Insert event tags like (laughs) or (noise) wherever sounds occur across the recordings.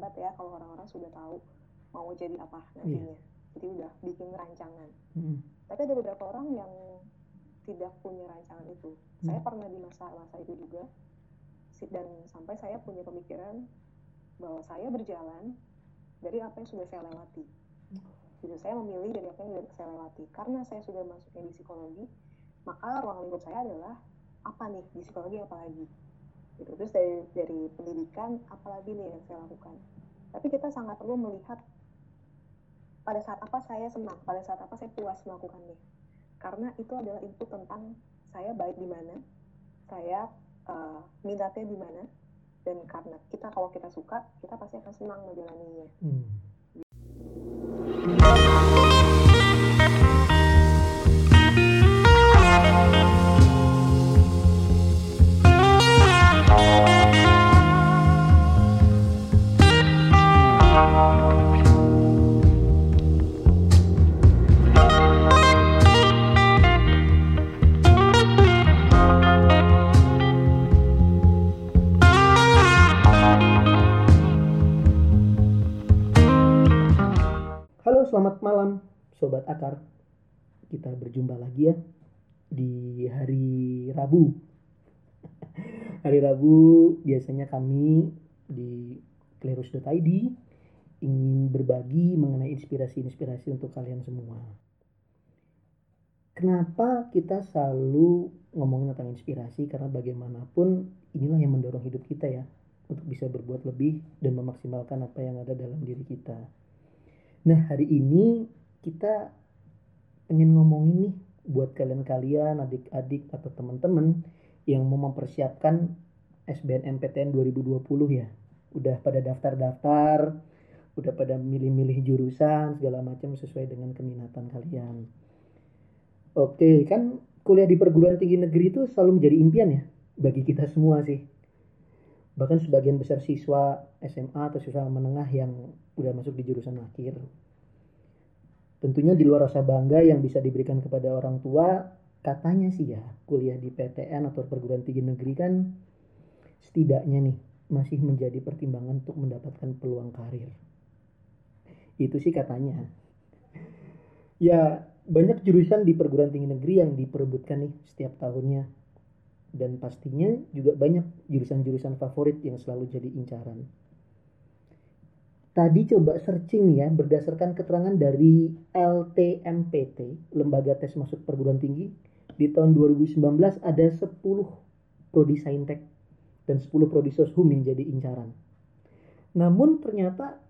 hebat ya kalau orang-orang sudah tahu mau jadi apa nantinya. Jadi udah bikin rancangan. Mm. Tapi ada beberapa orang yang tidak punya rancangan itu. Saya pernah di masa-masa itu juga dan sampai saya punya pemikiran bahwa saya berjalan dari apa yang sudah saya lewati. Jadi saya memilih dari apa yang sudah saya lewati. Karena saya sudah masuknya di psikologi, maka ruang lingkup saya adalah apa nih di psikologi apa lagi. Gitu. Terus dari dari pendidikan apa lagi nih yang saya lakukan. Tapi kita sangat perlu melihat pada saat apa saya senang, pada saat apa saya puas melakukannya. Karena itu adalah input tentang saya baik di mana, saya eh, minatnya di mana, dan karena kita kalau kita suka, kita pasti akan senang menjalaninya. Hmm. Selamat malam Sobat Akar. Kita berjumpa lagi ya di hari Rabu. (laughs) hari Rabu biasanya kami di klerus.id ingin berbagi mengenai inspirasi-inspirasi untuk kalian semua. Kenapa kita selalu ngomongin tentang inspirasi? Karena bagaimanapun inilah yang mendorong hidup kita ya untuk bisa berbuat lebih dan memaksimalkan apa yang ada dalam diri kita. Nah, hari ini kita pengen ngomongin nih buat kalian-kalian, adik-adik atau teman-teman yang mau mempersiapkan SBNMPTN 2020 ya. Udah pada daftar-daftar, udah pada milih-milih jurusan segala macam sesuai dengan keminatan kalian. Oke, kan kuliah di perguruan tinggi negeri itu selalu menjadi impian ya bagi kita semua sih. Bahkan sebagian besar siswa SMA atau siswa menengah yang udah masuk di jurusan akhir. Tentunya di luar rasa bangga yang bisa diberikan kepada orang tua, katanya sih ya, kuliah di PTN atau perguruan tinggi negeri kan setidaknya nih masih menjadi pertimbangan untuk mendapatkan peluang karir. Itu sih katanya. Ya, banyak jurusan di perguruan tinggi negeri yang diperebutkan nih setiap tahunnya. Dan pastinya juga banyak jurusan-jurusan favorit yang selalu jadi incaran. Tadi coba searching ya berdasarkan keterangan dari LTMPT, Lembaga Tes Masuk Perguruan Tinggi, di tahun 2019 ada 10 prodi Saintek dan 10 prodi Soshum jadi incaran. Namun ternyata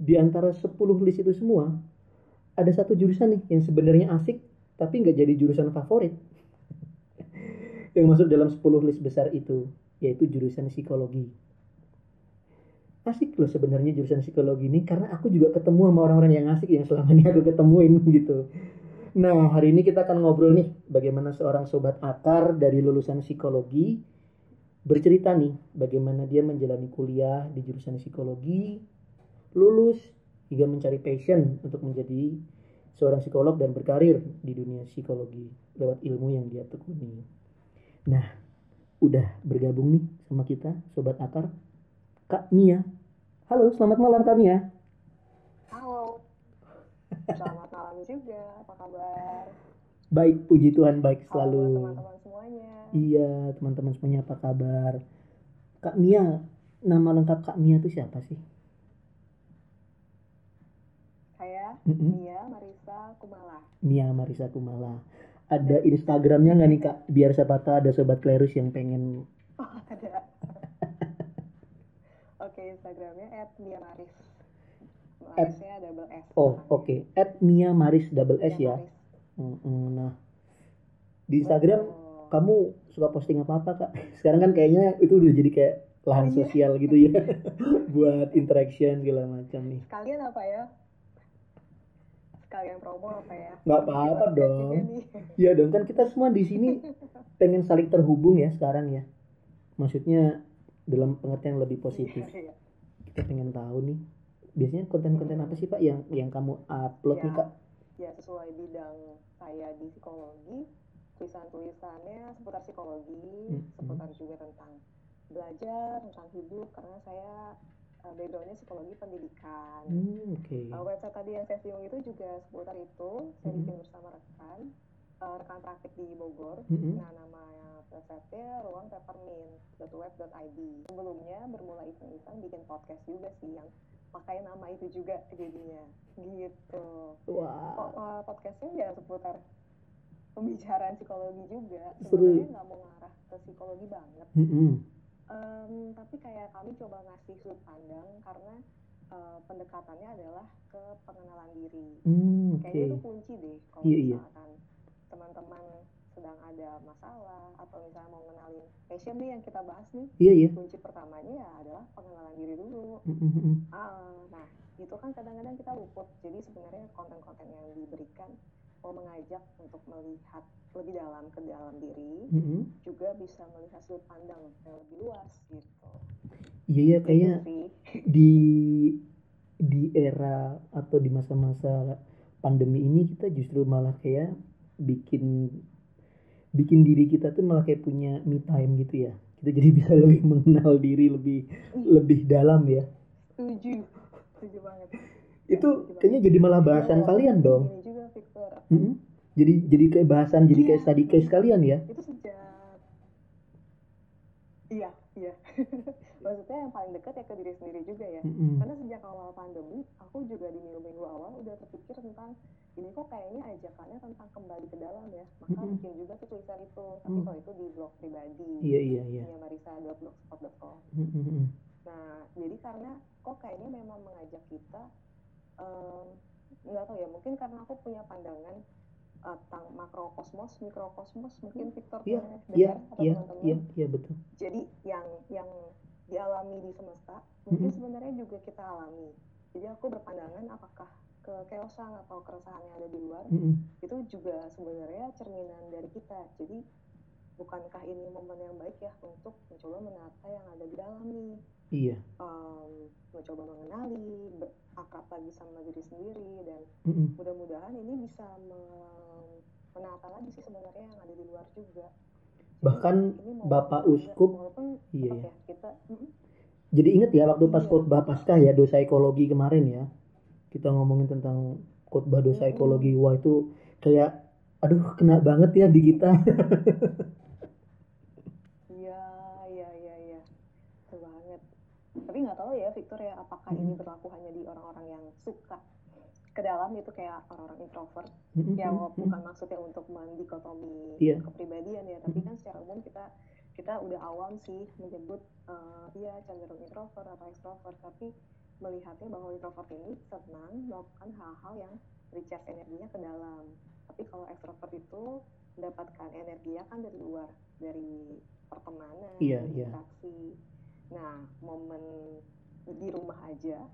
di antara 10 list itu semua ada satu jurusan nih yang sebenarnya asik tapi nggak jadi jurusan favorit. (laughs) yang masuk dalam 10 list besar itu yaitu jurusan psikologi asik loh sebenarnya jurusan psikologi ini karena aku juga ketemu sama orang-orang yang asik yang selama ini aku ketemuin (laughs) gitu. Nah hari ini kita akan ngobrol nih bagaimana seorang sobat akar dari lulusan psikologi bercerita nih bagaimana dia menjalani kuliah di jurusan psikologi, lulus hingga mencari passion untuk menjadi seorang psikolog dan berkarir di dunia psikologi lewat ilmu yang dia tekuni. Nah udah bergabung nih sama kita sobat akar Kak Mia. Halo, selamat malam Kak Mia. Halo, selamat malam juga, apa kabar? Baik, puji Tuhan baik Halo selalu. teman-teman semuanya. Iya, teman-teman semuanya apa kabar? Kak Mia, nama lengkap Kak Mia itu siapa sih? Saya Mm-mm. Mia Marisa Kumala. Mia Marisa Kumala. Ada Instagramnya nggak nih Kak? Biar siapa tahu ada sobat Klerus yang pengen. Oh, ada. Instagramnya @miamaris. Marisnya double S. Oh, oke. At Mia Maris double S ya. Maris. Mm-mm, Nah, di Instagram Betul. kamu suka posting apa apa Kak? (laughs) Sekarang kan kayaknya itu udah jadi kayak lahan Iya. sosial gitu ya, (laughs) buat interaction segala macam nih. Sekalian apa ya? Sekalian promo apa ya? Nggak apa-apa dong. (laughs) Iya dong kan kita semua di sini pengen saling terhubung ya sekarang ya. Maksudnya dalam pengertian yang lebih positif. Kita pengen tahu nih. Biasanya konten-konten apa sih Pak yang yang kamu upload nih Ya. Kak? ya sesuai bidang saya di psikologi tulisan-tulisannya seputar psikologi Hmm. seputar juga tentang belajar tentang hidup karena saya uh, backgroundnya psikologi pendidikan. Hmm, Oke. Uh, website tadi yang saya singgung itu juga seputar itu. Saya Mhm. bikin bersama rekan, uh, rekan praktik di Bogor. Mhm. Nah, nama website-nya ruang peppermint.web.id. Sebelumnya bermula iseng-iseng bikin podcast juga sih yang pakai nama itu juga jadinya. Gitu. Wah. Kok uh, podcastnya ya seputar pembicaraan psikologi juga. Sebenarnya nggak mau ngarah ke psikologi banget. Mhm. Em, tapi kayak kami coba ngasih sudut pandang karena eh, pendekatannya adalah ke pengenalan diri. Hmm, Oke. Kayaknya itu kunci deh kalau Iya, iya. misalkan teman-teman sedang ada masalah atau misalnya mau ngenalin passion nih yang kita bahas nih, Iya iya. kunci pertamanya ya adalah pengenalan diri dulu. Ah, nah itu kan kadang-kadang kita luput. Jadi sebenarnya konten-konten yang diberikan mau mengajak untuk melihat lebih dalam ke dalam diri, Mhm. juga bisa melihat sudut pandang yang lebih luas gitu. Iya iya kayaknya Gitu sih. (laughs) di di era atau di masa-masa pandemi ini kita justru malah kayak bikin bikin diri kita tuh malah kayak punya me time gitu ya. Kita jadi (laughs) bisa lebih mengenal diri lebih lebih dalam ya. Setuju, setuju banget. itu kayaknya jadi malah bahasan Iya, kalian dong. Ini juga Victor, Mhm. jadi jadi kayak bahasan jadi kayak Iya. study case kalian ya. Itu sejak iya iya. (laughs) Maksudnya yang paling dekat ya ke diri sendiri juga ya. Mhm. karena sejak awal pandemi aku juga di minggu-minggu awal udah terpikir tentang ini kok kayaknya ajakannya tentang kembali ke dalam ya maka Mm-mm. bikin juga tuh tulisan itu tapi Mm. kalau itu di blog pribadi iya iya iya punya marisa.blogspot.com Mhm. Nah, jadi karena kok kayaknya memang mengajak kita nggak tahu ya, mungkin karena aku punya pandangan eh, tentang makrokosmos, mikrokosmos, mungkin Victor iya pernah iya dengar atau iya teman-teman. iya iya betul Jadi yang yang dialami di semesta, mungkin Mhm. sebenarnya juga kita alami. Jadi aku berpandangan apakah ke keosan atau keresahan yang ada di luar Mhm. itu juga sebenarnya cerminan dari kita. Jadi bukankah ini momen yang baik ya untuk mencoba menata yang ada di dalam nih? iya em, mencoba mengenali, berakrab lagi sama diri sendiri dan Mhm. mudah-mudahan ini bisa me- menata lagi sih sebenarnya yang ada di luar juga. Jadi, Bahkan Bapak Uskup, iya tetap ya kita mm, Jadi inget ya waktu pas Iya. khotbah Paskah ya dosa ekologi kemarin ya. Kita ngomongin tentang khotbah dosa ekologi. Wah itu kayak aduh kena banget ya di kita. iya iya iya iya betul banget. Tapi nggak tahu ya Victor ya apakah ini Mm-mm. berlaku hanya di orang-orang yang suka ke dalam itu kayak orang-orang introvert Mm-mm, ya mm-mm. bukan maksudnya untuk mendikotomi Iya. kepribadian ya tapi kan secara umum kita kita udah awam sih menyebut eh, iya cenderung introvert atau extrovert tapi melihatnya bahwa introvert ini senang melakukan hal-hal yang recharge energinya ke dalam tapi kalau extrovert itu mendapatkan energinya kan dari luar dari pertemanan Iya, dari iya. interaksi nah momen di rumah aja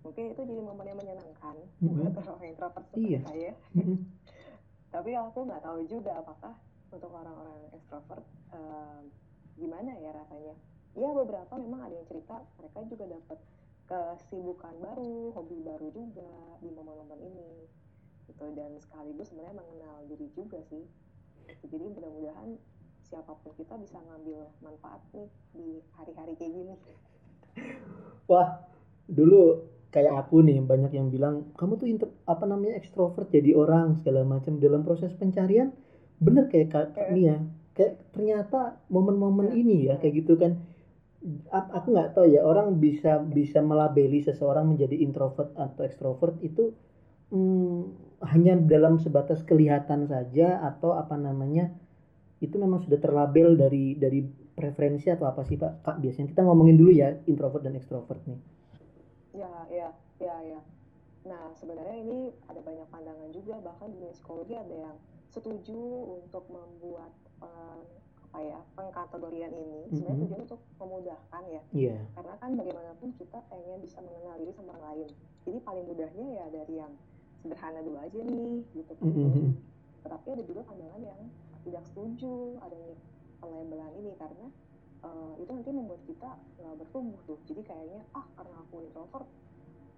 mungkin itu jadi momen yang menyenangkan Mhm. buat orang introvert seperti Iya. saya Mm-mm. (laughs) tapi aku nggak tahu juga apakah untuk orang-orang extrovert eh, gimana ya rasanya ya beberapa memang ada yang cerita mereka juga dapat kesibukan baru hobi baru juga di momen-momen ini gitu. Dan sekaligus sebenarnya mengenal diri juga sih. Jadi mudah-mudahan siapa pun kita bisa ngambil manfaat nih di hari-hari kayak gini. Wah dulu kayak aku nih banyak yang bilang kamu tuh inter, apa namanya ekstrovert jadi orang segala macam. Dalam proses pencarian bener kayak Kak, Kak Mia kayak ternyata momen-momen Iya. ini ya kayak gitu kan aku nggak tahu ya orang bisa bisa melabeli seseorang menjadi introvert atau ekstrovert itu hmm, hanya dalam sebatas kelihatan saja atau apa namanya itu memang sudah terlabel dari dari preferensi atau apa sih Pak Kak biasanya kita ngomongin dulu ya introvert dan ekstrovert nih Ya, ya, ya, ya. Nah, sebenarnya ini ada banyak pandangan juga, bahkan di psikologi ada yang setuju untuk membuat eh, apa ya pengkategorian ini. Sebenarnya Mhm. tujuan untuk memudahkan ya, iya karena kan bagaimanapun kita pengen bisa mengenal diri sama orang lain. Jadi paling mudahnya ya dari yang sederhana dulu aja nih, gitu kan. Mhm. Tetapi ada juga pandangan yang tidak setuju adanya pelabelan ini karena eh, itu nanti membuat kita nggak bertumbuh tuh. Jadi kayaknya ah karena aku introvert,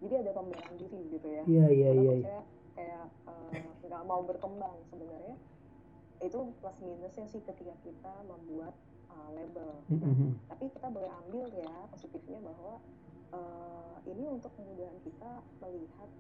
jadi ada pembelaan diri gitu ya. iya iya Karena iya saya kayak eh, nggak mau berkembang sebenarnya. Itu plus minusnya sih ketika kita membuat eh, label. Mhm. tapi kita boleh ambil ya positifnya bahwa uh, ini untuk kemudahan kita melihat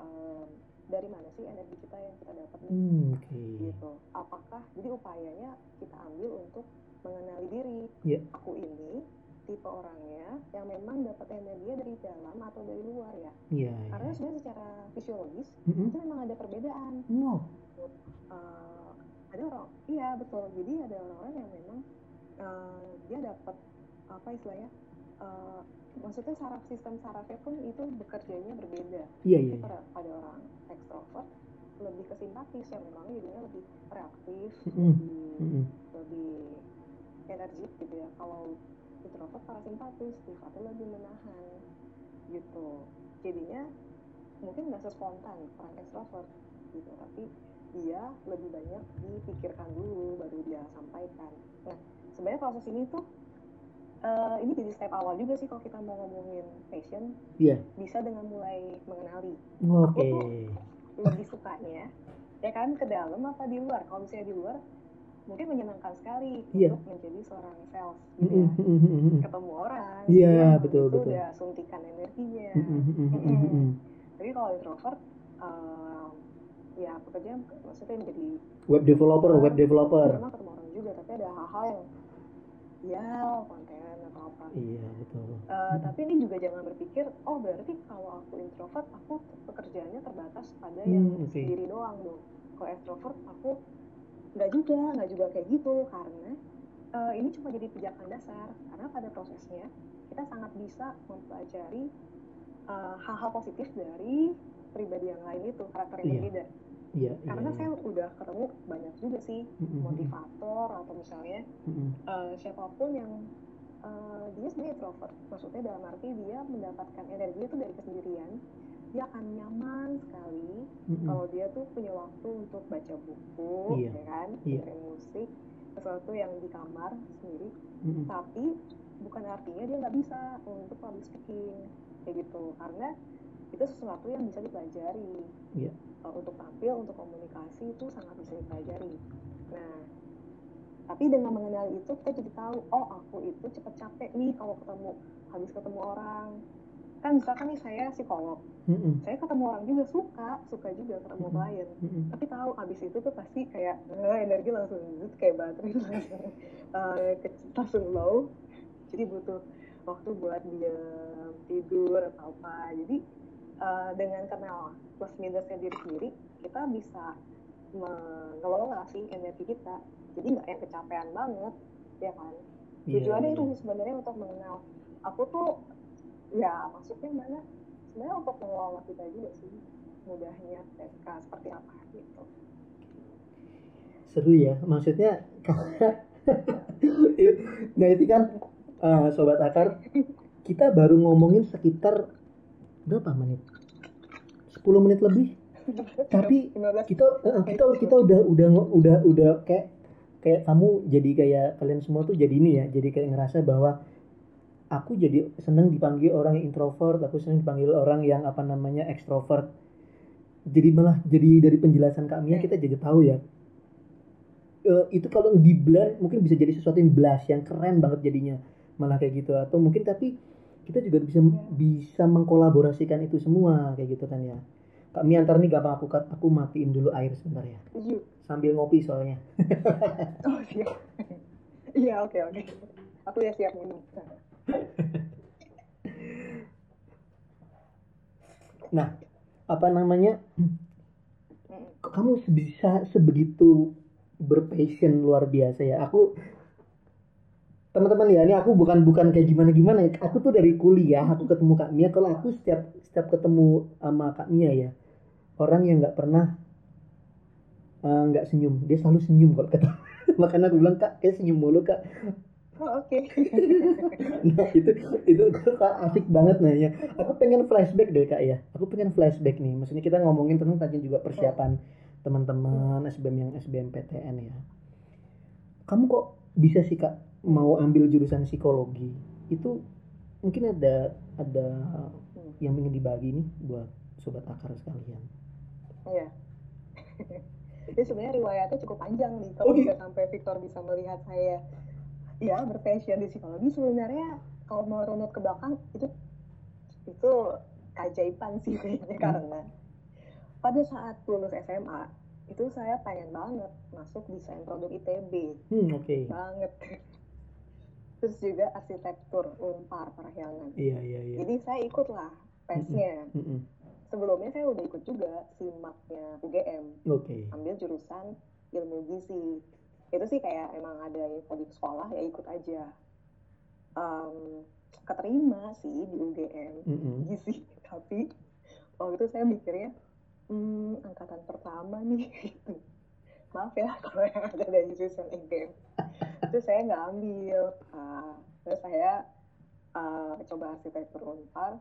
um, dari mana sih energi kita yang kita dapat hmm, okay. gitu apakah jadi upayanya kita ambil untuk mengenali diri yeah. aku ini tipe orangnya yang memang dapat energi dari dalam atau dari luar ya yeah, karena yeah. sebenarnya secara fisiologis mm -hmm. itu memang ada perbedaan no. uh, ada orang iya betul jadi ada orang-orang yang memang uh, dia dapat apa istilahnya uh, maksudnya saraf sistem sarafnya pun itu bekerjanya berbeda. Iya iya. Pada, pada orang ekstrovert lebih ke simpatis yang memang jadinya lebih reaktif, mm -hmm. lebih mm -hmm. lebih energik gitu ya. Kalau introvert parasimpatis, sifatnya lebih menahan gitu. Jadinya mungkin nggak sespontan orang ekstrovert gitu, tapi dia lebih banyak dipikirkan dulu baru dia sampaikan. Nah, sebenarnya proses ini tuh uh, ini jadi step awal juga sih kalau kita mau ngomongin passion. Iya. Yeah. Bisa dengan mulai mengenali. Oke. Okay. Aku lebih sukanya ya kan ke dalam apa di luar. Kalau misalnya di luar mungkin menyenangkan sekali yeah. untuk menjadi seorang sales gitu ya. Ketemu orang. Iya, yeah, betul itu betul. udah suntikan energinya. Tapi kalau introvert uh, ya pekerjaan maksudnya menjadi web developer, web developer. Memang ketemu orang juga, tapi ada hal-hal yang ya konten atau apa iya betul uh, hmm. tapi ini juga jangan berpikir oh berarti kalau aku introvert aku pekerjaannya terbatas pada hmm, yang okay. sendiri doang dong kalau extrovert aku nggak juga nggak juga kayak gitu karena uh, ini cuma jadi pijakan dasar karena pada prosesnya kita sangat bisa mempelajari hal-hal uh, positif dari pribadi yang lain itu karakter yang iya. berbeda Iya, karena iya, saya udah ketemu banyak juga sih mm-hmm. motivator atau misalnya mm-hmm. uh, siapa pun yang uh, dia sebenarnya introvert maksudnya dalam arti dia mendapatkan energi itu dari kesendirian dia akan nyaman sekali mm-hmm. kalau dia tuh punya waktu untuk baca buku iya. ya kan iya. dengerin musik sesuatu yang di kamar sendiri mm-hmm. tapi bukan artinya dia nggak bisa untuk public speaking kayak gitu karena itu sesuatu yang bisa dipelajari yeah. uh, untuk tampil untuk komunikasi itu sangat bisa dipelajari nah tapi dengan mengenali itu kita jadi tahu oh aku itu cepet capek nih kalau ketemu habis ketemu orang kan misalkan nih saya psikolog mm-hmm. saya ketemu orang juga suka suka juga ketemu mm-hmm. klien mm-hmm. tapi tahu habis itu tuh pasti kayak eh, energi langsung zut kayak baterai langsung (laughs) uh, langsung low jadi butuh waktu buat dia tidur atau apa jadi uh, dengan kenal plus minusnya diri sendiri kita bisa mengelola sih energi kita. Jadi nggak yang kecapean banget ya kan? Yeah, tujuannya yeah. itu sebenarnya untuk mengenal. Aku tuh ya maksudnya mana? Sebenarnya untuk mengelola kita juga sih mudahnya TSK seperti apa gitu. Seru ya maksudnya (laughs) nah itu kan uh, sobat akar kita baru ngomongin sekitar berapa menit? 10 menit lebih? (laughs) Tapi kita uh, kita kita udah udah udah udah kayak kayak kamu jadi kayak kalian semua tuh jadi ini ya jadi kayak ngerasa bahwa aku jadi seneng dipanggil orang yang introvert aku seneng dipanggil orang yang apa namanya ekstrovert jadi malah jadi dari penjelasan kami kita jadi tahu ya. Uh, itu kalau di blend mungkin bisa jadi sesuatu yang blast yang keren banget jadinya. Malah kayak gitu. Atau mungkin tapi kita juga bisa bisa mengkolaborasikan itu semua kayak gitu kan ya. Kak Miantar nih gampang aku aku matiin dulu air sebentar ya. Iya. sambil ngopi soalnya. (laughs) Oh siap. Iya oke oke. Aku ya siap minum. Nah apa namanya? Kamu bisa sebegitu berpassion luar biasa ya? Aku teman-teman ya ini aku bukan bukan kayak gimana gimana ya aku tuh dari kuliah aku ketemu Kak Mia. Kalau aku setiap setiap ketemu sama Kak Mia ya orang yang nggak pernah eh, nggak uh, senyum. Dia selalu senyum kalau ketemu. (laughs) Makanya aku bilang kak kayak senyum mulu kak. Oh, oke. Okay. (laughs) nah itu itu kak asik banget nanya. Aku pengen flashback deh kak ya. Aku pengen flashback nih. Maksudnya kita ngomongin tentang tadi juga persiapan teman-teman SBM yang SBM PTN ya. Kamu kok bisa sih kak mau ambil jurusan psikologi itu mungkin ada ada yang ingin dibagi nih buat sobat akar sekalian. Iya. (laughs) Jadi sebenarnya riwayatnya cukup panjang nih kalau okay. sampai Victor bisa melihat saya ya berpassion di psikologi sebenarnya kalau mau runut ke belakang itu itu keajaiban sih kayaknya karena pada saat lulus SMA itu saya pengen banget masuk desain produk ITB hmm, oke okay. banget terus juga arsitektur unpar parahyangan iya iya iya. Jadi saya ikut lah tesnya. Mm -mm. sebelumnya saya udah ikut juga simaknya UGM oke. Okay. ambil jurusan ilmu gizi. Itu sih kayak emang ada info di sekolah ya ikut aja. Um, keterima sih di UGM mm -hmm. gizi. Tapi waktu itu saya mikirnya hmm, angkatan pertama nih (laughs) gitu maaf ya (laughs) kalau yang ada dari jurusan UGM itu saya nggak ambil. Uh, terus saya uh, coba arsitektur unpar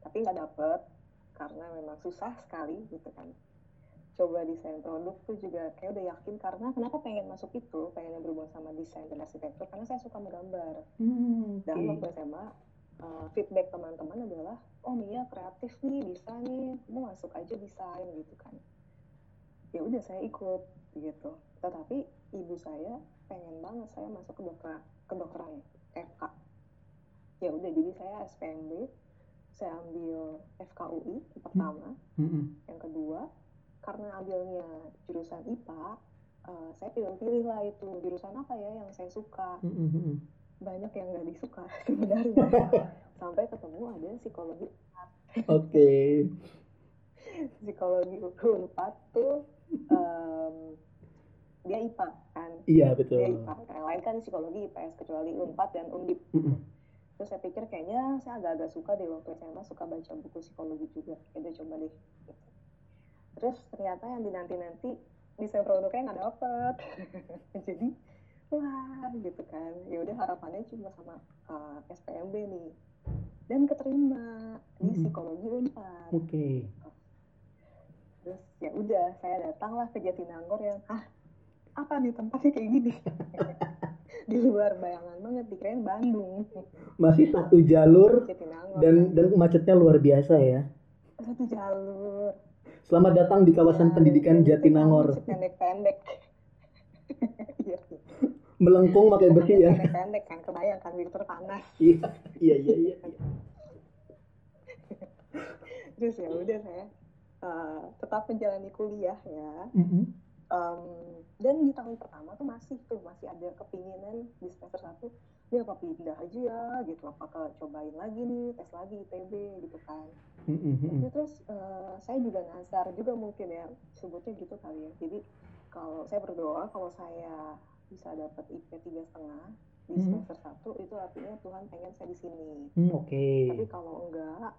tapi nggak dapet karena memang susah sekali gitu kan. Coba desain produk tuh juga kayak udah yakin karena kenapa pengen masuk itu pengen berhubungan sama desain dan arsitektur? Karena saya suka menggambar. Hmm, okay. dan waktu SMA uh, feedback teman-teman adalah oh Mia kreatif nih bisa nih kamu masuk aja desain gitu kan. Ya udah saya ikut gitu. Tetapi ibu saya pengen banget saya masuk ke dokter kedokteran FK ya udah jadi saya SPMB saya ambil FKUI pertama mm -hmm. yang kedua karena ambilnya jurusan IPA uh, eh, saya pilih-pilih lah itu. Jurusan apa ya yang saya suka? Mm-hmm. banyak yang nggak disuka (laughs) sebenarnya. (laughs) Sampai ketemu ada psikologi oke. Okay. psikologi unpad tuh um, dia IPA kan? Iya betul. Dia IPA yang lain kan psikologi IPS kecuali unpad dan undip. Mm-hmm. terus saya pikir kayaknya saya agak-agak suka deh waktu SMA suka baca buku psikologi juga. Ya coba deh. Terus ternyata yang dinanti-nanti desain produknya nggak (laughs) dapet jadi wah gitu kan. Ya udah harapannya cuma sama uh, eh, SPMB nih. Dan keterima di psikologi unpad. Oke. okay. Terus ya udah saya datanglah ke Jatinangor yang ah apa nih tempatnya kayak gini (laughs) di luar bayangan banget dikirain Bandung masih satu jalur Jatinangor, dan kan. dan macetnya luar biasa ya satu jalur Selamat datang di kawasan ya, pendidikan Jatinangor. Pendek-pendek. (laughs) Iya. Melengkung pakai besi ya. Pendek-pendek kan, kebayang kan Victor panas. iya, iya, iya, iya. (laughs) Terus ya udah saya uh, tetap menjalani kuliah ya. Mm -hmm. um, dan di tahun pertama tuh masih tuh masih ada kepinginan di semester satu dia apa pindah aja ya gitu apakah cobain lagi nih tes lagi ITB gitu kan mm-hmm. terus uh, saya juga nasar juga mungkin ya sebutnya gitu kali ya jadi kalau saya berdoa kalau saya bisa dapat IP tiga setengah di mm-hmm. semester satu itu artinya Tuhan pengen saya di sini mm, oke okay. tapi kalau enggak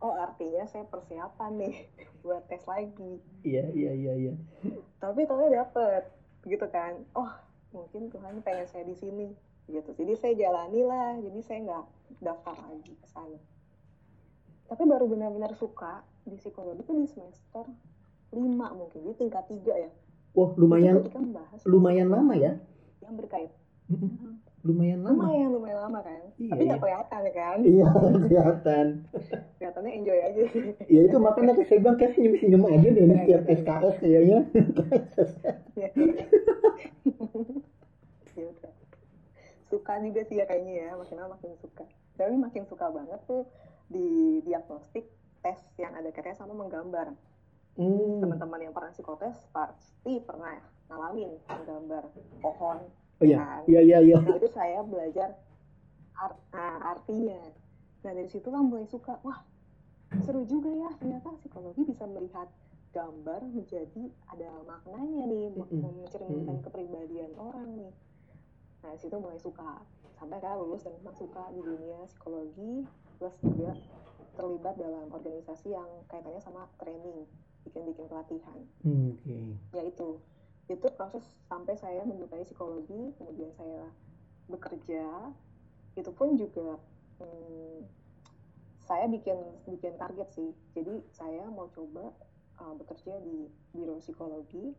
oh artinya saya persiapan nih (laughs) buat tes lagi. Iya iya iya iya. Tapi tapi dapat gitu kan. Oh mungkin Tuhan pengen saya di sini gitu. Jadi saya jalani lah jadi saya nggak daftar lagi ke sana. Tapi baru benar-benar suka di psikologi itu di semester lima mungkin di tingkat tiga ya. Wah lumayan lumayan lama ya? Yang berkait lumayan lama. Lumayan lumayan lama kan? Iya, tapi nggak iya. kelihatan kan? Iya (laughs) kelihatan. Kelihatannya enjoy aja iya itu makanya saya bilang kayak senyum senyum aja deh nih setiap SKS kayaknya iya. ya suka juga sih ya kayaknya ya makin lama makin suka. Tapi makin suka banget tuh di diagnostik tes yang ada kaitannya sama menggambar. Hmm. teman-teman yang pernah psikotes pasti pernah ngalamin menggambar pohon oh iya kan? iya iya iya nah, itu saya belajar art, nah, artinya nah dari situ kan mulai suka wah seru juga ya ternyata psikologi bisa melihat gambar menjadi ada maknanya nih mm -hmm. mencerminkan mm -hmm. kepribadian orang nih nah situ mulai suka sampai kan lulus dan memang suka di dunia psikologi plus juga terlibat dalam organisasi yang kaitannya sama training bikin-bikin pelatihan hmm, okay. ya itu proses sampai saya menyukai psikologi kemudian saya bekerja itu pun juga hmm, saya bikin bikin target sih jadi saya mau coba uh, bekerja di biro psikologi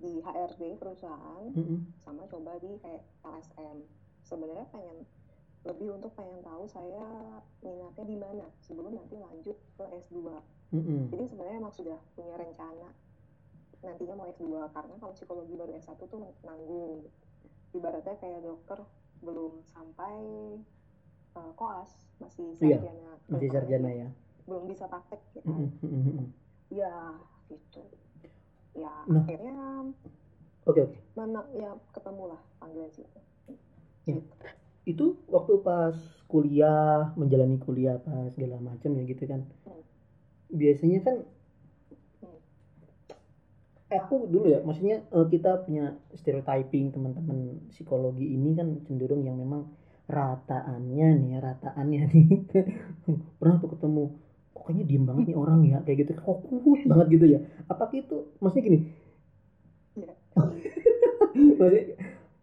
di HRD perusahaan mm -hmm. sama coba di kayak LSM sebenarnya pengen lebih untuk pengen tahu saya minatnya di mana sebelum nanti lanjut ke S2 mm -hmm. jadi sebenarnya emang sudah punya rencana nantinya mau S2 karena kalau psikologi baru S1 tuh nanggung ibaratnya kayak dokter belum sampai uh, koas masih Iya, sarjana masih kedokteran, sarjana ya belum bisa praktek Mm, mm. ya gitu ya Nah. akhirnya oke oke mana ya ketemulah panggilan situ Ya. Gitu. itu waktu pas kuliah menjalani kuliah apa segala macam ya gitu kan Hmm. biasanya kan aku dulu ya maksudnya eh, kita punya stereotyping teman-teman psikologi ini kan cenderung yang memang rataannya nih ya, rataannya (laughs) nih. Pernah tuh ketemu kok kayaknya diem banget nih orang ya? Kayak gitu fokus banget gitu ya? Apakah itu maksudnya gini. (laughs) Maksudnya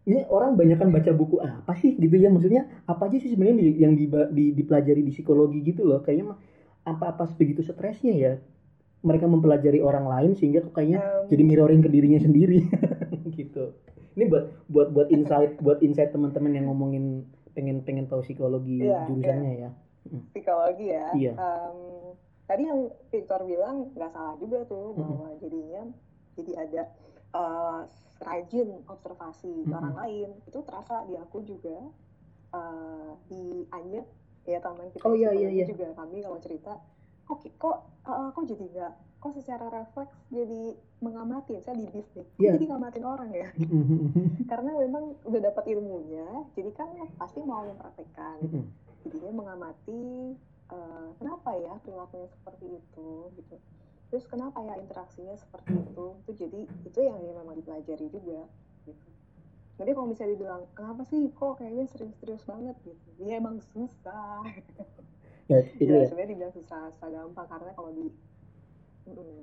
ini orang banyak kan baca buku apa sih gitu ya? Maksudnya apa aja sih sebenarnya yang di, di- dipelajari di psikologi gitu loh? Kayaknya apa-apa begitu stresnya ya mereka mempelajari orang lain sehingga kok kayaknya Em, jadi mirroring ke dirinya sendiri. (laughs) Gitu. Ini buat buat buat insight buat insight teman-teman yang ngomongin pengen pengen tahu psikologi Iya, jurusannya ya. Psikologi ya. Iya. Em, tadi yang Victor bilang nggak salah juga tuh Mm-mm. bahwa jadinya jadi ada eh, rajin observasi Mm-mm. orang lain. Itu terasa di aku juga eh, di Anyet ya teman kita Oh, iya, iya, iya. juga. Kami kalau cerita kok kok eh, kok jadi nggak kok secara refleks jadi mengamati saya di bisnis kok Iya. jadi ngamatin orang ya? (laughs) Karena memang udah dapat ilmunya jadi kan pasti mau mempraktekkan jadinya mengamati eh, kenapa ya perilakunya seperti itu gitu. Terus kenapa ya interaksinya seperti itu? Itu jadi itu yang yang memang dipelajari juga gitu. Jadi kalau misalnya dibilang kenapa sih kok kayaknya serius-serius banget? gitu. Ya emang susah (laughs) ya itu ya ya sebenarnya dibilang susah susah gampang karena kalau di mm,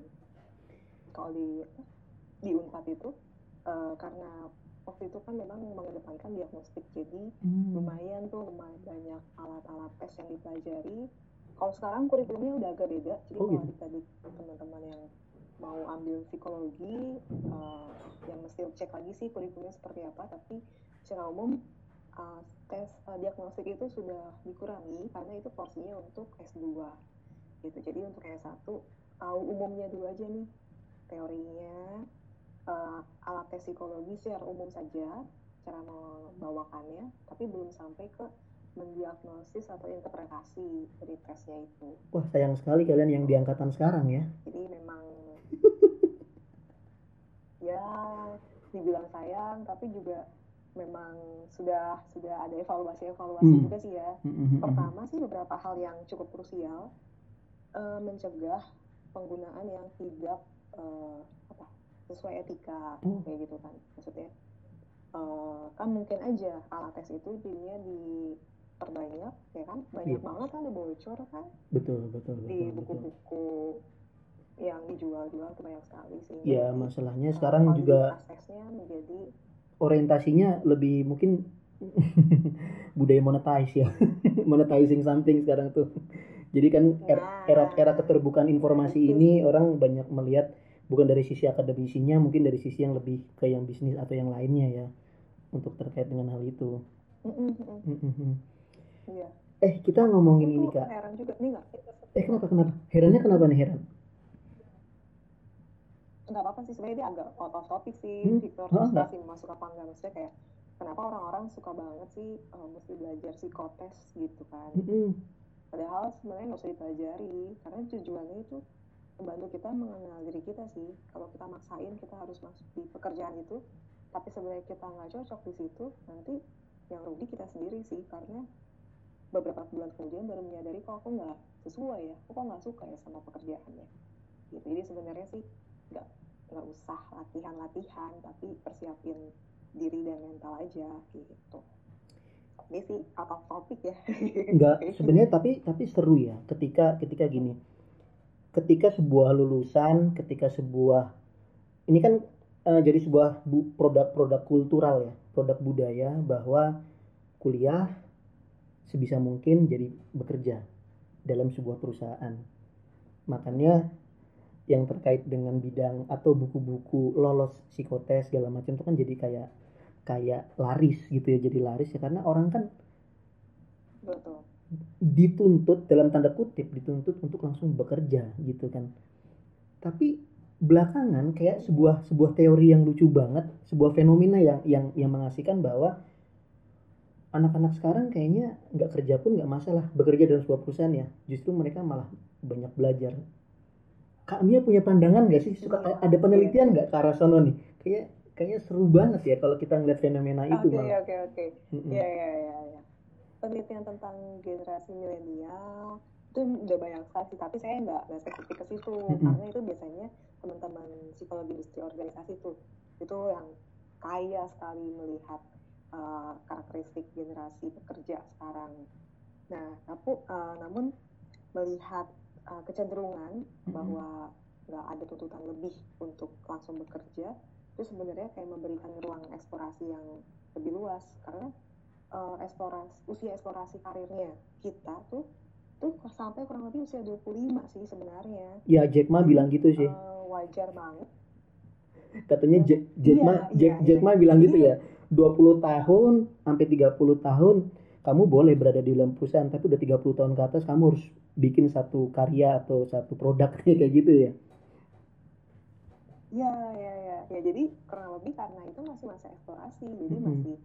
kalau di di unpad itu eh, karena waktu itu kan memang mengedepankan diagnostik jadi Hmm. lumayan tuh lumayan banyak alat-alat tes yang dipelajari kalau sekarang kurikulumnya udah agak beda jadi Oh, kalau gitu. tadi teman-teman yang mau ambil psikologi eh, yang mesti cek lagi sih kurikulumnya seperti apa tapi secara umum eh, tes eh, diagnostik itu sudah dikurangi karena itu porsinya untuk S2 gitu. Jadi untuk S1 tahu umumnya dulu aja nih teorinya eh, alat tes psikologi secara umum saja cara membawakannya tapi belum sampai ke mendiagnosis atau interpretasi dari tesnya itu. Wah sayang sekali kalian yang di angkatan sekarang ya. Jadi memang (laughs) ya dibilang sayang tapi juga memang sudah sudah ada evaluasi evaluasi Hmm. juga sih ya Mm-mm. pertama sih beberapa hal yang cukup krusial eh, mencegah penggunaan yang tidak eh, apa sesuai etika Oh. kayak gitu kan maksudnya eh, kan mungkin aja alat tes itu jadinya diperbanyak ya kan banyak Iya. banget kan ada bocor kan betul betul di betul betul buku-buku yang dijual-jual banyak sekali sehingga ya masalahnya sekarang juga kualitas tesnya menjadi orientasinya lebih mungkin (laughs) budaya monetize ya. (laughs) Monetizing something sekarang tuh. Jadi kan er- era era keterbukaan informasi ini orang banyak melihat bukan dari sisi akademisinya mungkin dari sisi yang lebih ke yang bisnis atau yang lainnya ya untuk terkait dengan hal itu. Iya. Eh kita ngomongin ini kak. heran juga nih eh kenapa kenapa? Herannya kenapa nih heran nggak apa-apa sih sebenarnya dia agak out of topic sih Hmm, Victor nggak. kasih masuk apa enggak maksudnya kayak kenapa orang-orang suka banget sih eh, mesti belajar psikotes gitu kan. Mm-mm. padahal sebenarnya nggak usah dipelajari karena tujuannya itu membantu kita mengenal diri kita sih. Kalau kita maksain kita harus masuk di pekerjaan itu tapi sebenarnya kita nggak cocok di situ nanti yang rugi kita sendiri sih karena beberapa bulan kemudian baru menyadari kok aku nggak sesuai ya? Aku kok nggak suka ya sama pekerjaannya? Gitu. Jadi sebenarnya sih nggak nggak usah latihan-latihan tapi persiapin diri dan mental aja gitu ini sih out of topic ya Enggak, (laughs) sebenarnya tapi tapi seru ya ketika ketika gini. Ketika sebuah lulusan, ketika sebuah ini kan eh, jadi sebuah bu- produk-produk kultural ya, produk budaya bahwa kuliah sebisa mungkin jadi bekerja dalam sebuah perusahaan. Makanya yang terkait dengan bidang atau buku-buku lolos psikotes segala macam itu kan jadi kayak kayak laris gitu ya, jadi laris ya. Karena orang kan betul. dituntut dalam tanda kutip dituntut untuk langsung bekerja gitu kan. Tapi belakangan kayak sebuah sebuah teori yang lucu banget sebuah fenomena yang yang yang mengasihkan bahwa anak-anak sekarang kayaknya nggak kerja pun nggak masalah bekerja dalam sebuah perusahaan ya. Justru mereka malah banyak belajar Kak Mia punya pandangan nggak sih suka Iya. ada penelitian nggak ke arah sono nih kayak kayaknya seru banget ya kalau kita ngeliat fenomena itu Oke, malah oke, oke. Mm-mm. Iya, iya, iya, iya. Penelitian tentang generasi milenial itu udah banyak sekali, sih, tapi saya nggak nggak spesifik ke situ karena itu biasanya teman-teman psikologi industri organisasi tuh itu yang kaya sekali melihat uh, karakteristik generasi pekerja sekarang. Nah, tapi uh, namun melihat uh, kecenderungan Mm-mm. bahwa nggak ada tuntutan lebih untuk langsung bekerja itu sebenarnya kayak memberikan ruang eksplorasi yang lebih luas karena eh, eksplorasi usia eksplorasi karirnya kita tuh tuh sampai kurang lebih usia 25 sih sebenarnya ya Jack Ma bilang gitu sih Eh, wajar banget katanya Jack, Jack Iya, Ma iya, Jack, Jack iya. Ma bilang gitu Iya. ya 20 tahun sampai 30 tahun kamu boleh berada di dalam perusahaan tapi udah 30 tahun ke atas kamu harus bikin satu karya atau satu produk (laughs) kayak gitu ya? Ya ya ya. Ya jadi kurang lebih karena itu masih masa eksplorasi. Jadi Mm-mm. masih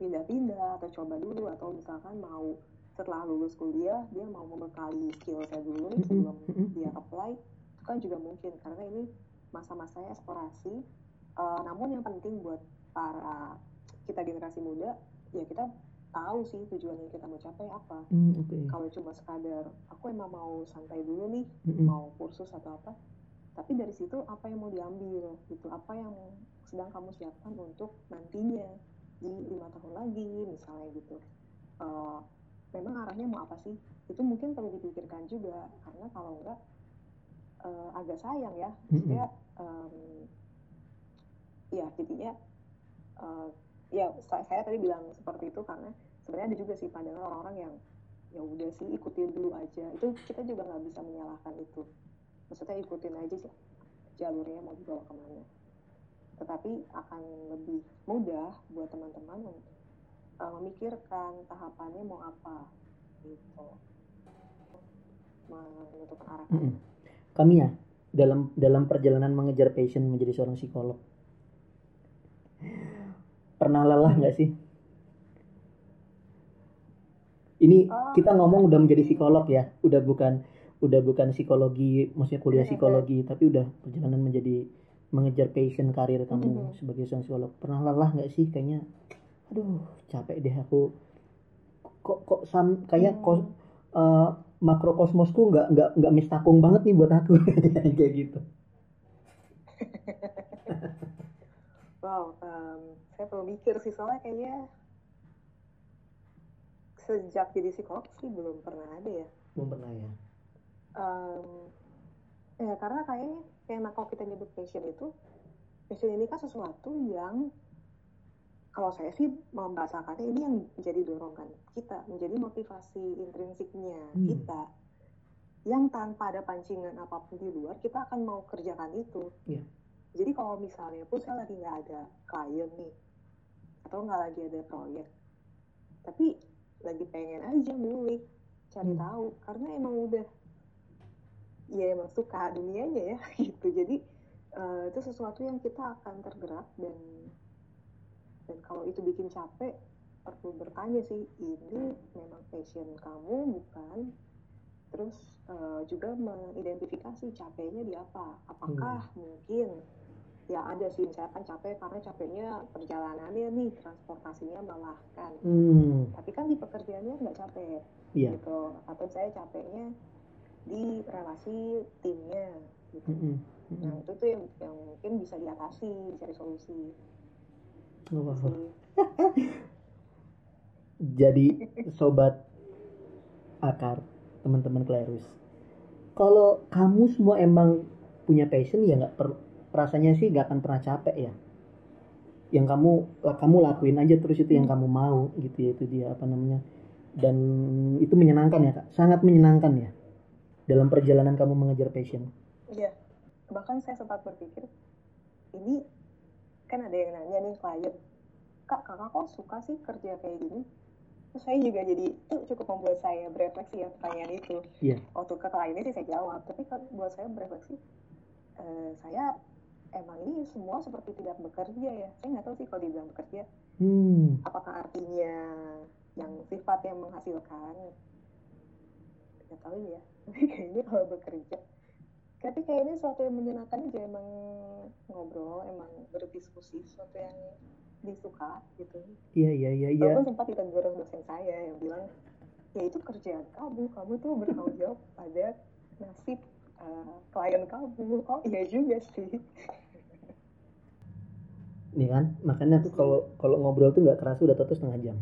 pindah-pindah atau coba dulu atau misalkan mau setelah lulus kuliah dia mau membekali skillsnya dulu nih sebelum dia apply itu kan juga mungkin karena ini masa-masa eksplorasi. Eh, namun yang penting buat para kita generasi muda ya kita tahu sih tujuan yang kita mau capai apa. Hmm, oke. Kalau cuma sekadar aku emang mau santai dulu nih Mm-mm. mau kursus atau apa. Tapi dari situ apa yang mau diambil gitu? Apa yang sedang kamu siapkan untuk nantinya? Di lima tahun lagi misalnya gitu. Eh, memang arahnya mau apa sih? Itu mungkin perlu dipikirkan juga karena kalau enggak eh, agak sayang ya. Maksudnya em, ya jadinya eh, ya sa- saya tadi bilang seperti itu karena sebenarnya ada juga sih pandangan orang-orang yang ya udah sih ikutin dulu aja. Itu kita juga nggak bisa menyalahkan itu. Maksudnya ikutin aja sih jalurnya mau dibawa ke mana. Tetapi akan lebih mudah buat teman-teman uh, memikirkan tahapannya mau apa gitu. Menentukan arah. Mm-mm. kami ya dalam dalam perjalanan mengejar passion menjadi seorang psikolog pernah lelah nggak sih ini Oh. kita ngomong udah menjadi psikolog ya udah bukan udah bukan psikologi maksudnya kuliah Mhm. psikologi tapi udah perjalanan menjadi mengejar passion karir kamu Mhm. sebagai seorang psikolog pernah lelah nggak sih kayaknya aduh capek deh aku kok kok sam kayak Hmm. kos eh, makrokosmosku nggak nggak nggak mistakung banget nih buat aku (laughs) kayak gitu (laughs) Wow, em, saya perlu mikir sih soalnya kayaknya sejak jadi psikolog sih belum pernah ada ya. belum pernah ya Em, ya karena kayaknya kayak kalau kita nyebut passion itu, passion ini kan sesuatu yang kalau saya sih membahasakannya ini yang menjadi dorongan kita, menjadi motivasi intrinsiknya Hmm. kita, yang tanpa ada pancingan apa pun di luar kita akan mau kerjakan itu. Iya. Jadi kalau misalnya pun saya lagi nggak ada klien nih, atau nggak lagi ada proyek, tapi lagi pengen aja ngulik, cari Hmm. tahu, karena emang udah, ya emang suka dunianya ya (laughs) gitu. Jadi eh, itu sesuatu yang kita akan tergerak dan dan kalau itu bikin capek perlu bertanya sih ini memang passion kamu bukan terus eh, juga mengidentifikasi capeknya di apa apakah mungkin ya ada sih misalkan capek karena capeknya perjalanannya nih transportasinya melelahkan. Hmm. Tapi kan di pekerjaannya nggak capek iya. gitu. Atau saya capeknya di relasi timnya gitu. Mm-mm. nah Mm-mm. itu tuh yang, yang mungkin bisa diatasi dicari solusi sih. (laughs) Jadi sobat akar teman-teman Klerus kalau kamu semua emang punya passion ya nggak per rasanya sih nggak akan pernah capek ya yang kamu kamu lakuin aja terus itu yang kamu mau gitu ya itu dia apa namanya dan itu menyenangkan ya kak sangat menyenangkan ya dalam perjalanan kamu mengejar passion Iya, bahkan saya sempat berpikir, ini kan ada yang nanya nih klien, kak kakak kok suka sih kerja kayak gini? Terus saya juga jadi itu cukup membuat saya berefleksi ya pertanyaan itu. Iya. Waktu ke kliennya sih saya jawab, tapi kan buat saya berefleksi, eh, saya emang ini semua seperti tidak bekerja ya. Saya nggak tahu sih kalau dibilang bekerja, hmm. Apakah artinya yang sifat yang menghasilkan? Nggak tahu ya. (laughs) Tapi kayaknya kalau bekerja. Tapi kayaknya sesuatu yang menyenangkan aja emang ngobrol emang berdiskusi sesuatu yang disuka gitu. Iya iya iya iya. Walaupun sempat ditegur dosen saya yang bilang ya itu kerjaan kamu kamu tuh bertanggung jawab pada nasib uh, klien kamu. Oh iya juga sih. Nih kan makanya aku kalau kalau ngobrol tuh nggak keras udah tutup setengah jam.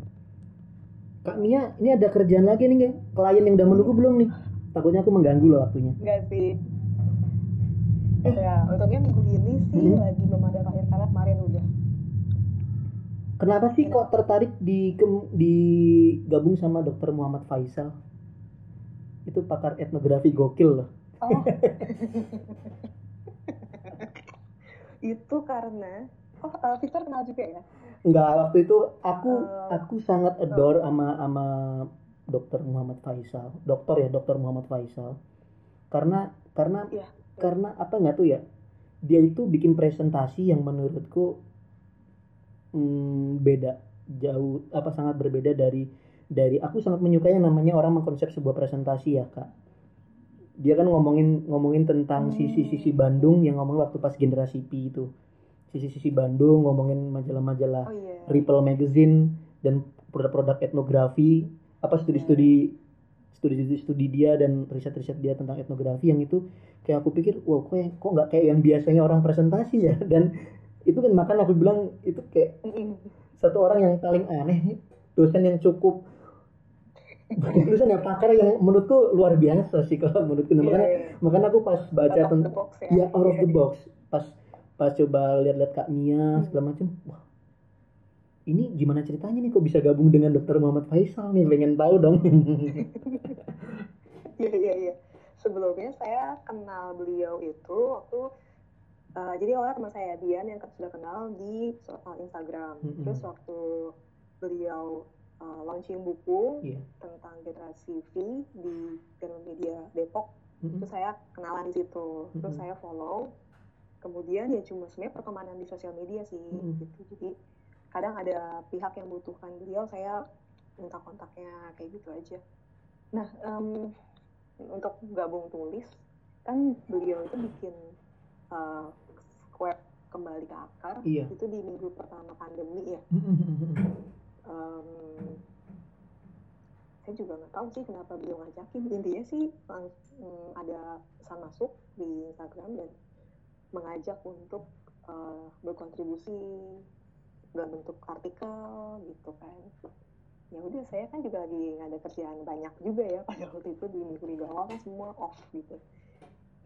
Kak Mia ini ada kerjaan lagi nih nggak klien yang udah menunggu belum nih? Takutnya aku mengganggu loh waktunya. Enggak sih. Eh. ya untungnya minggu ini sih hmm. lagi belum ada klien karena kemarin udah. Kenapa sih kok tertarik di di gabung sama dokter Muhammad Faisal? Itu pakar etnografi gokil loh oh. (laughs) itu karena oh uh, Victor kenal juga ya? Enggak, waktu itu aku uh, aku sangat adore sama sama dokter Muhammad Faisal. Dokter ya dokter Muhammad Faisal. Karena karena yeah. karena apa nggak tuh ya. Dia itu bikin presentasi yang menurutku hmm, beda. Jauh apa sangat berbeda dari dari aku sangat menyukai yang namanya orang mengkonsep sebuah presentasi ya kak dia kan ngomongin ngomongin tentang sisi-sisi hmm. Bandung yang ngomong waktu pas generasi P itu sisi-sisi Bandung ngomongin majalah-majalah oh, yeah. Ripple Magazine dan produk-produk etnografi apa studi-studi studi-studi dia dan riset-riset dia tentang etnografi yang itu kayak aku pikir wow kok kok nggak kayak yang biasanya orang presentasi ya (laughs) dan itu kan makan aku bilang itu kayak satu orang yang paling aneh dosen yang cukup dosen yang pakar yang menurutku luar biasa sih kalau menurutku nah, makanya yeah, yeah. makanya aku pas baca tentang ya. ya out of the box pas pas coba lihat-lihat Kak Mia hmm. segala macam wah ini gimana ceritanya nih kok bisa gabung dengan dokter Muhammad Faisal nih pengen tahu dong (laughs) iya iya iya sebelumnya saya kenal beliau itu waktu uh, jadi awalnya teman saya Dian yang sudah kenal di uh, Instagram -hmm. terus waktu beliau uh, launching buku yeah. tentang generasi V di Media Depok mm -hmm. terus saya kenalan di situ terus mm -hmm. saya follow kemudian ya cuma sebenarnya pertemanan di sosial media sih hmm. gitu jadi kadang ada pihak yang butuhkan beliau saya minta kontaknya kayak gitu aja nah um, untuk gabung tulis kan beliau itu bikin uh, web kembali ke akar iya. itu di minggu pertama pandemi ya um, saya juga nggak tahu sih kenapa beliau ngajakin. Intinya sih langsung ada pesan masuk di Instagram dan mengajak untuk uh, berkontribusi dalam bentuk artikel gitu kan. Ya udah saya kan juga lagi ada kerjaan banyak juga ya pada (laughs) waktu itu di minggu awal kan semua off gitu.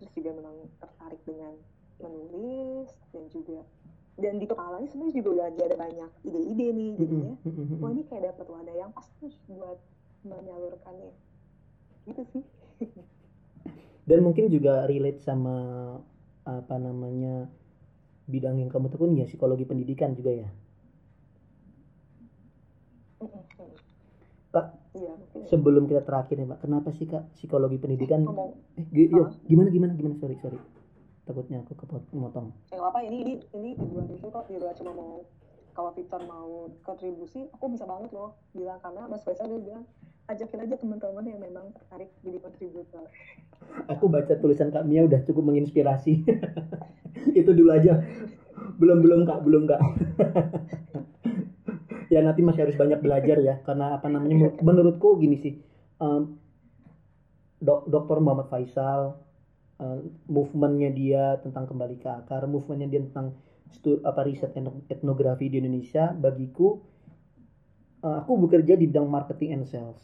Terus juga memang tertarik dengan menulis dan juga dan di kepala ini sebenarnya juga udah ada banyak ide-ide nih jadinya. wah ini kayak dapat wadah yang pas terus buat menyalurkannya. Gitu sih. (laughs) Dan mungkin juga relate sama apa namanya bidang yang kamu tekun ya psikologi pendidikan juga ya? Kak ya, sebelum kita terakhir ya mbak kenapa sih kak psikologi pendidikan? Eh ya, gimana gimana gimana? Sorry sorry takutnya aku kepotong. Eh apa ini ini ini di bulan itu kok di luar cuma mau kalau Victor mau kontribusi aku bisa banget loh bilang karena Mas Faisal dia bilang ajakin aja teman-teman yang memang tertarik jadi kontributor. Aku baca tulisan Kak Mia udah cukup menginspirasi. (laughs) Itu dulu aja. Belum belum kak belum kak. (laughs) Ya nanti masih harus banyak belajar ya karena apa namanya menurutku gini sih um, dok dokter Muhammad Faisal uh, movementnya dia tentang kembali ke akar movementnya dia tentang stu, apa riset etnografi di Indonesia bagiku uh, aku bekerja di bidang marketing and sales.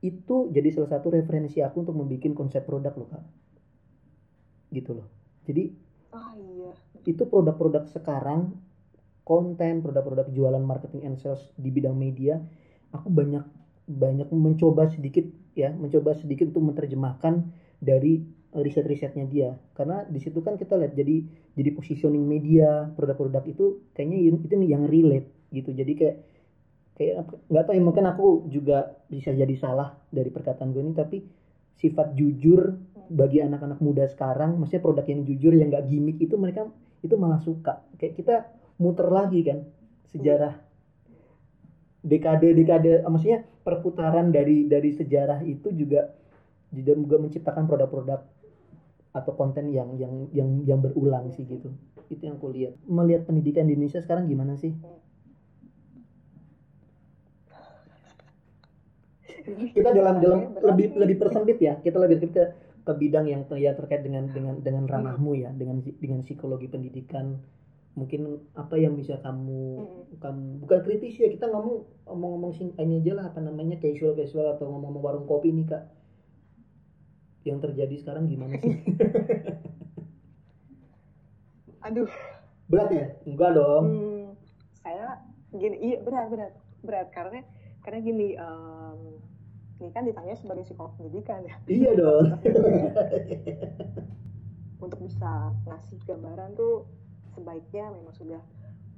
Itu jadi salah satu referensi aku untuk membuat konsep produk loh kak. Gitu loh. Jadi oh, iya. itu produk-produk sekarang konten produk-produk jualan marketing and sales di bidang media aku banyak banyak mencoba sedikit ya mencoba sedikit untuk menerjemahkan dari riset-risetnya dia. Karena di situ kan kita lihat jadi jadi positioning media produk-produk itu kayaknya itu yang relate gitu. Jadi kayak kayak nggak tahu ya mungkin aku juga bisa jadi salah dari perkataan gue ini tapi sifat jujur bagi anak-anak muda sekarang maksudnya produk yang jujur yang nggak gimmick itu mereka itu malah suka. Kayak kita muter lagi kan sejarah. Dekade-dekade maksudnya perputaran dari dari sejarah itu juga juga menciptakan produk-produk atau konten yang yang yang yang berulang sih gitu. Itu yang kulihat melihat pendidikan di Indonesia sekarang gimana sih? Kita dalam dalam lebih lebih persempit ya. Kita lebih ke ke bidang yang ya terkait dengan dengan dengan ranahmu ya. Dengan dengan psikologi pendidikan. Mungkin apa yang bisa kamu hmm. kamu bukan kritis ya. Kita ngomong ngomong-ngomong sing ini aja lah apa namanya casual casual atau ngomong-ngomong warung kopi nih kak yang terjadi sekarang gimana sih? (laughs) Aduh. Berat ya? Enggak dong. Hmm, saya gini iya berat berat berat. Karena karena gini um, ini kan ditanya sebagai psikolog pendidikan ya. Iya dong. (laughs) Untuk bisa ngasih gambaran tuh sebaiknya memang sudah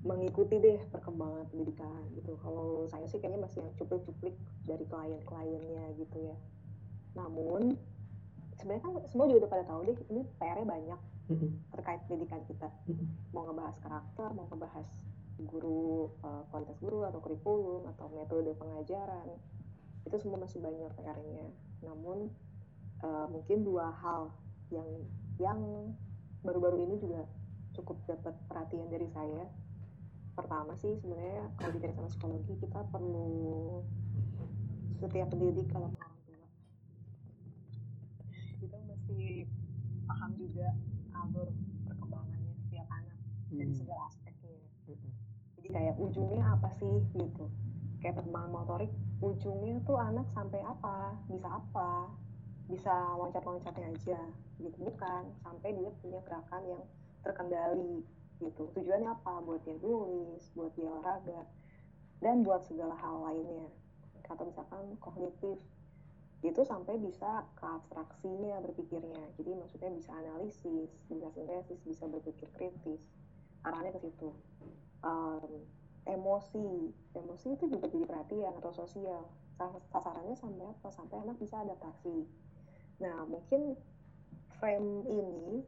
mengikuti deh perkembangan pendidikan gitu. Kalau saya sih kayaknya masih yang cuplik-cuplik dari klien-kliennya gitu ya. Namun sebenarnya kan semua juga udah pada tahu deh ini PR-nya banyak terkait pendidikan kita. Mau ngebahas karakter, mau ngebahas guru, uh, kualitas guru atau kurikulum atau metode pengajaran. Itu semua masih banyak PR-nya. Namun uh, mungkin dua hal yang yang baru-baru ini juga cukup dapat perhatian dari saya pertama sih sebenarnya kalau dikait sama psikologi kita perlu setiap pendidik kalau mesti paham juga alur perkembangannya setiap anak hmm. dari segala aspeknya. Hmm. jadi kayak ujungnya apa sih gitu. Kayak perkembangan motorik ujungnya tuh anak sampai apa bisa apa bisa loncat-loncatnya aja gitu. Bukan sampai dia punya gerakan yang terkendali gitu. Tujuannya apa? Buat dia nulis buat dia olahraga dan buat segala hal lainnya. Atau misalkan kognitif itu sampai bisa ke abstraksinya berpikirnya. Jadi maksudnya bisa analisis bisa sintesis bisa berpikir kritis arahnya ke situ. Um, emosi. Emosi itu juga jadi perhatian atau sosial. Sasarannya sampai apa? Sampai anak bisa adaptasi. Nah mungkin frame ini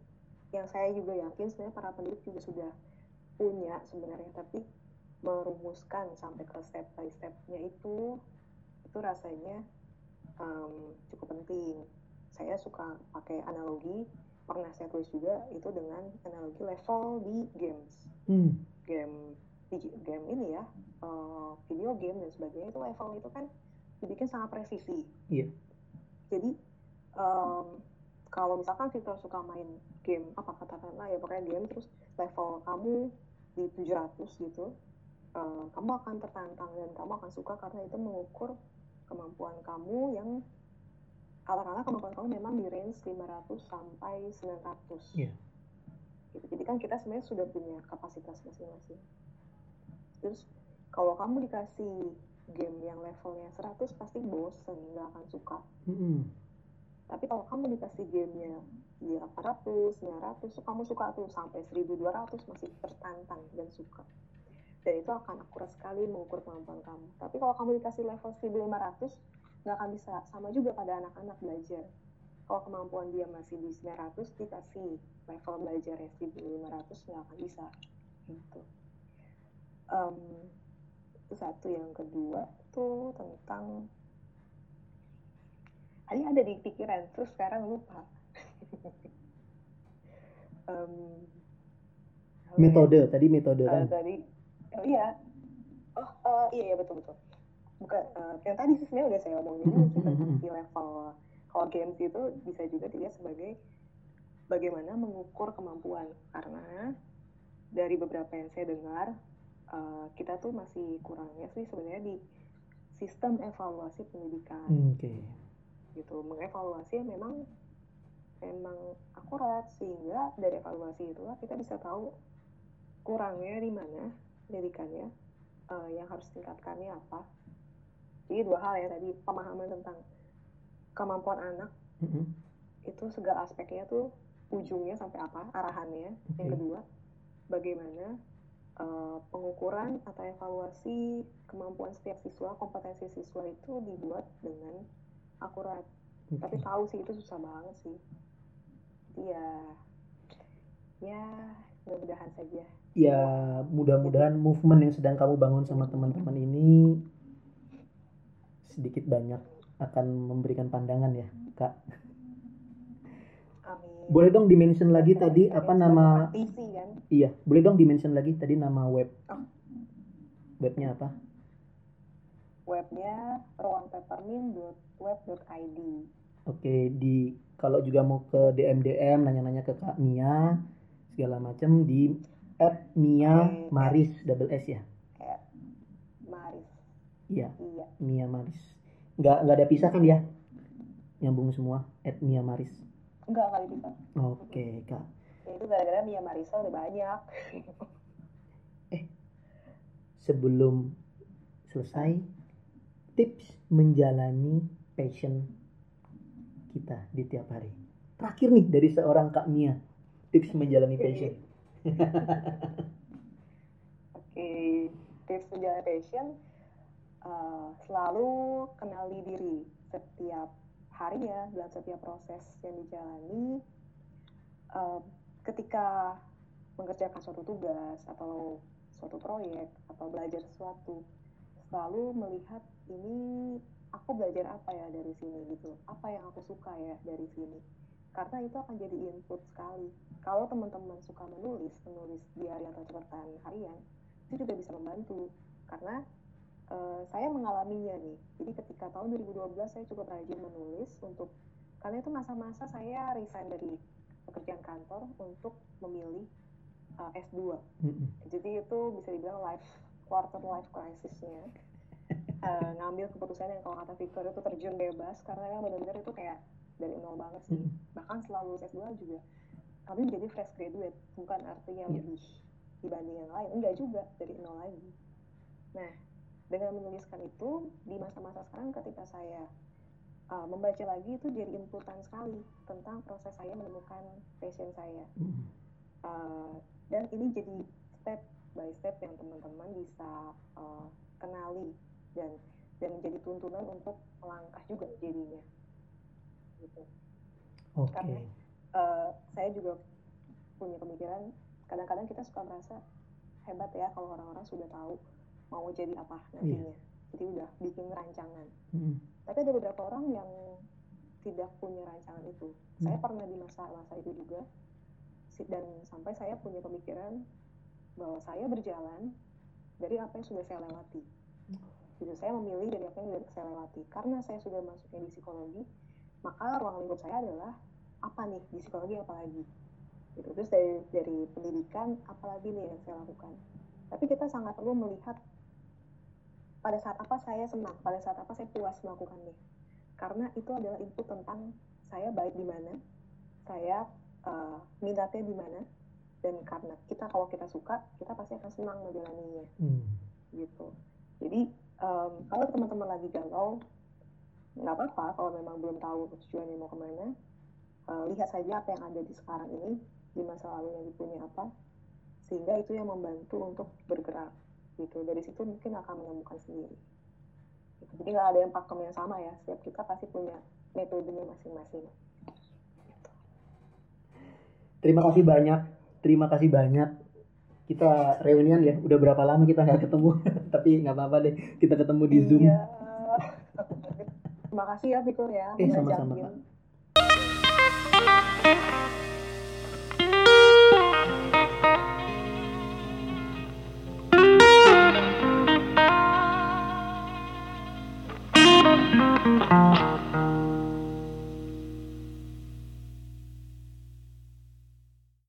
yang saya juga yakin sebenarnya para pendidik juga sudah punya sebenarnya tapi merumuskan sampai ke step by stepnya itu itu rasanya um, cukup penting saya suka pakai analogi pernah saya tulis juga itu dengan analogi level di games hmm. game di game ini ya uh, video game dan sebagainya itu level itu kan dibikin sangat presisi yeah. jadi um, kalau misalkan kita suka main game apa katakanlah ya pokoknya game terus level kamu di 700 gitu uh, kamu akan tertantang dan kamu akan suka karena itu mengukur kemampuan kamu yang katakanlah kemampuan kamu memang di range 500 sampai 900 yeah. gitu. jadi kan kita sebenarnya sudah punya kapasitas masing-masing terus kalau kamu dikasih game yang levelnya 100 pasti bosen nggak akan suka mm -hmm tapi kalau kamu dikasih gamenya di 800, 900, kamu suka tuh sampai 1200 masih tertantang dan suka. Dan itu akan akurat sekali mengukur kemampuan kamu. Tapi kalau kamu dikasih level 1500, nggak akan bisa. Sama juga pada anak-anak belajar. Kalau kemampuan dia masih di 900, dikasih level belajar 1500, nggak akan bisa. Gitu. Um, itu satu. Yang kedua tuh tentang tadi ada di pikiran terus sekarang lupa (laughs) um, metode ya? tadi metode kan uh, tadi oh iya oh uh, iya iya betul betul bukan uh, yang tadi sih sebenarnya udah saya omongin mm -hmm. tentang si level kalau games itu bisa juga dilihat sebagai bagaimana mengukur kemampuan karena dari beberapa yang saya dengar uh, kita tuh masih kurangnya sih sebenarnya di sistem evaluasi pendidikan. Oke. Okay gitu mengevaluasi memang memang akurat sehingga dari evaluasi itulah kita bisa tahu kurangnya di mana pendidikannya uh, yang harus tingkatkannya apa? Jadi dua hal ya tadi pemahaman tentang kemampuan anak. Mm-hmm. itu segala aspeknya tuh ujungnya sampai apa arahannya. Okay. yang kedua bagaimana uh, pengukuran atau evaluasi kemampuan setiap siswa kompetensi siswa itu dibuat dengan akurat. Okay. tapi tahu sih itu susah banget sih. Ya ya mudah-mudahan saja ya mudah-mudahan movement yang sedang kamu bangun sama teman-teman ini sedikit banyak akan memberikan pandangan ya kak. Amin. boleh dong dimention lagi Saya- tadi saya apa nama praktisi kan? Iya boleh dong dimention lagi tadi nama web. Oh. webnya apa? Webnya ruangpeppermint.web.id oke di kalau juga mau ke DM DM nanya-nanya ke kak Mia segala macam di at Mia Maris double S ya? Maris. Iya iya. Mia Maris. Nggak nggak ada pisah kan ya nyambung semua at Mia Maris. Enggak kali bisa oke kak. Ya itu gara-gara Mia Marisa udah banyak. (laughs) Sebelum selesai tips menjalani passion kita di tiap hari. Terakhir nih dari seorang kak Mia tips menjalani (laughs) passion oke tips menjalani passion eh, selalu kenali diri setiap harinya dalam setiap proses yang dijalani. Eh, ketika mengerjakan suatu tugas atau suatu proyek atau belajar sesuatu selalu melihat ini aku belajar apa ya dari sini gitu. Apa yang aku suka ya dari sini karena itu akan jadi input sekali. Kalau teman-teman suka menulis menulis diary atau catatan harian itu juga bisa membantu. Karena eh, saya mengalaminya nih. Jadi ketika tahun 2012 saya cukup rajin menulis untuk karena itu masa-masa saya resign dari pekerjaan kantor untuk memilih eh, S2 Mm-mm. jadi itu bisa dibilang life quarter life crisisnya. (laughs) Eh, ngambil keputusan yang kalau kata Victor itu terjun bebas karena kan benar-benar itu kayak dari nol banget sih Mm-mm. bahkan setelah lulus S2 juga kami menjadi fresh graduate bukan artinya Iya. lebih dibanding yang lain enggak juga dari nol lagi nah dengan menuliskan itu di masa-masa sekarang ketika saya uh, membaca lagi itu jadi inputan sekali tentang proses saya menemukan passion saya Mm-mm. Uh, dan ini jadi step by step yang teman-teman bisa uh, kenali dan dan menjadi tuntunan untuk melangkah juga jadinya gitu. Oke. Karena- Eh, saya juga punya pemikiran kadang-kadang kita suka merasa hebat ya kalau orang-orang sudah tahu mau jadi apa nantinya. Jadi udah bikin rancangan. Mm-mm. tapi ada beberapa orang yang tidak punya rancangan itu. Saya pernah di masa-masa itu juga. Dan sampai saya punya pemikiran bahwa saya berjalan dari apa yang sudah saya lewati. Gitu saya memilih dari apa yang sudah saya lewati. Karena saya sudah masuknya di psikologi maka ruang lingkup saya adalah apa nih di psikologi apa lagi gitu. Terus dari dari pendidikan apalagi nih yang saya lakukan? Tapi kita sangat perlu melihat pada saat apa saya senang pada saat apa saya puas melakukannya. Karena itu adalah input tentang saya baik di mana saya eh, minatnya di mana dan karena kita kalau kita suka kita pasti akan senang menjalaninya. Mm. gitu. Jadi em, kalau teman-teman lagi galau nggak apa-apa kalau memang belum tahu tujuannya mau ke mana eh, lihat saja apa yang ada di sekarang ini di masa lalu yang dipunya apa sehingga itu yang membantu untuk bergerak gitu. Dari situ mungkin akan menemukan sendiri. Gitu. jadi nggak ada yang pakem yang sama ya setiap kita pasti punya metodenya masing-masing. Terima kasih banyak terima kasih banyak. Kita reunian ya udah berapa lama kita nggak ketemu? (laughs) Tapi nggak apa-apa deh kita ketemu di zoom. Iya. Terima kasih ya Pikul ya. Eh, sama-sama